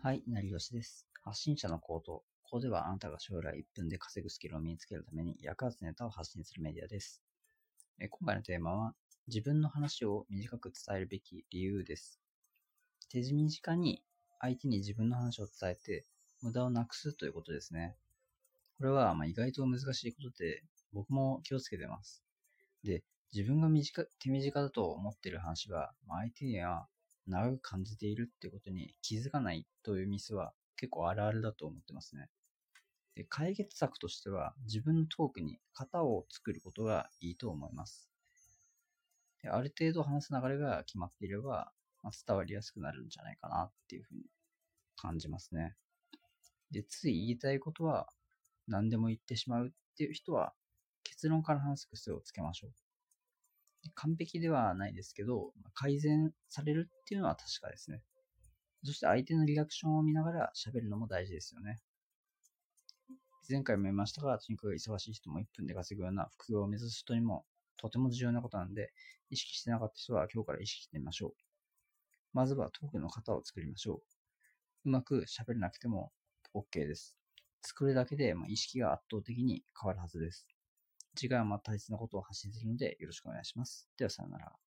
はい、成吉です。発信者の行動。ここではあなたが将来1分で稼ぐスキルを身につけるために役立つネタを発信するメディアです。え今回のテーマは、自分の話を短く伝えるべき理由です。手短に相手に自分の話を伝えて、無駄をなくすということですね。これはま意外と難しいことで、僕も気をつけてます。で、自分が短手短だと思っている話が、ま相手には長く感じているってことに気づかないというミスは結構あるあるだと思ってますね。で解決策としては自分のトークに型を作ることがいいと思います。である程度話す流れが決まっていれば、まあ、伝わりやすくなるんじゃないかなっていうふうに感じますね。で、つい言いたいことは何でも言ってしまうっていう人は結論から話す癖をつけましょう。完璧ではないですけど、改善されるっていうのは確かですね。そして相手のリアクションを見ながら喋るのも大事ですよね。前回も言いましたが、とにかく忙しい人も1分で稼ぐような副業を目指す人にもとても重要なことなので、意識してなかった人は今日から意識してみましょう。まずはトークの型を作りましょう。うまく喋れなくても OK です。作るだけで、意識が圧倒的に変わるはずです。次回はまた大切なことを発信するのでよろしくお願いします。ではさようなら。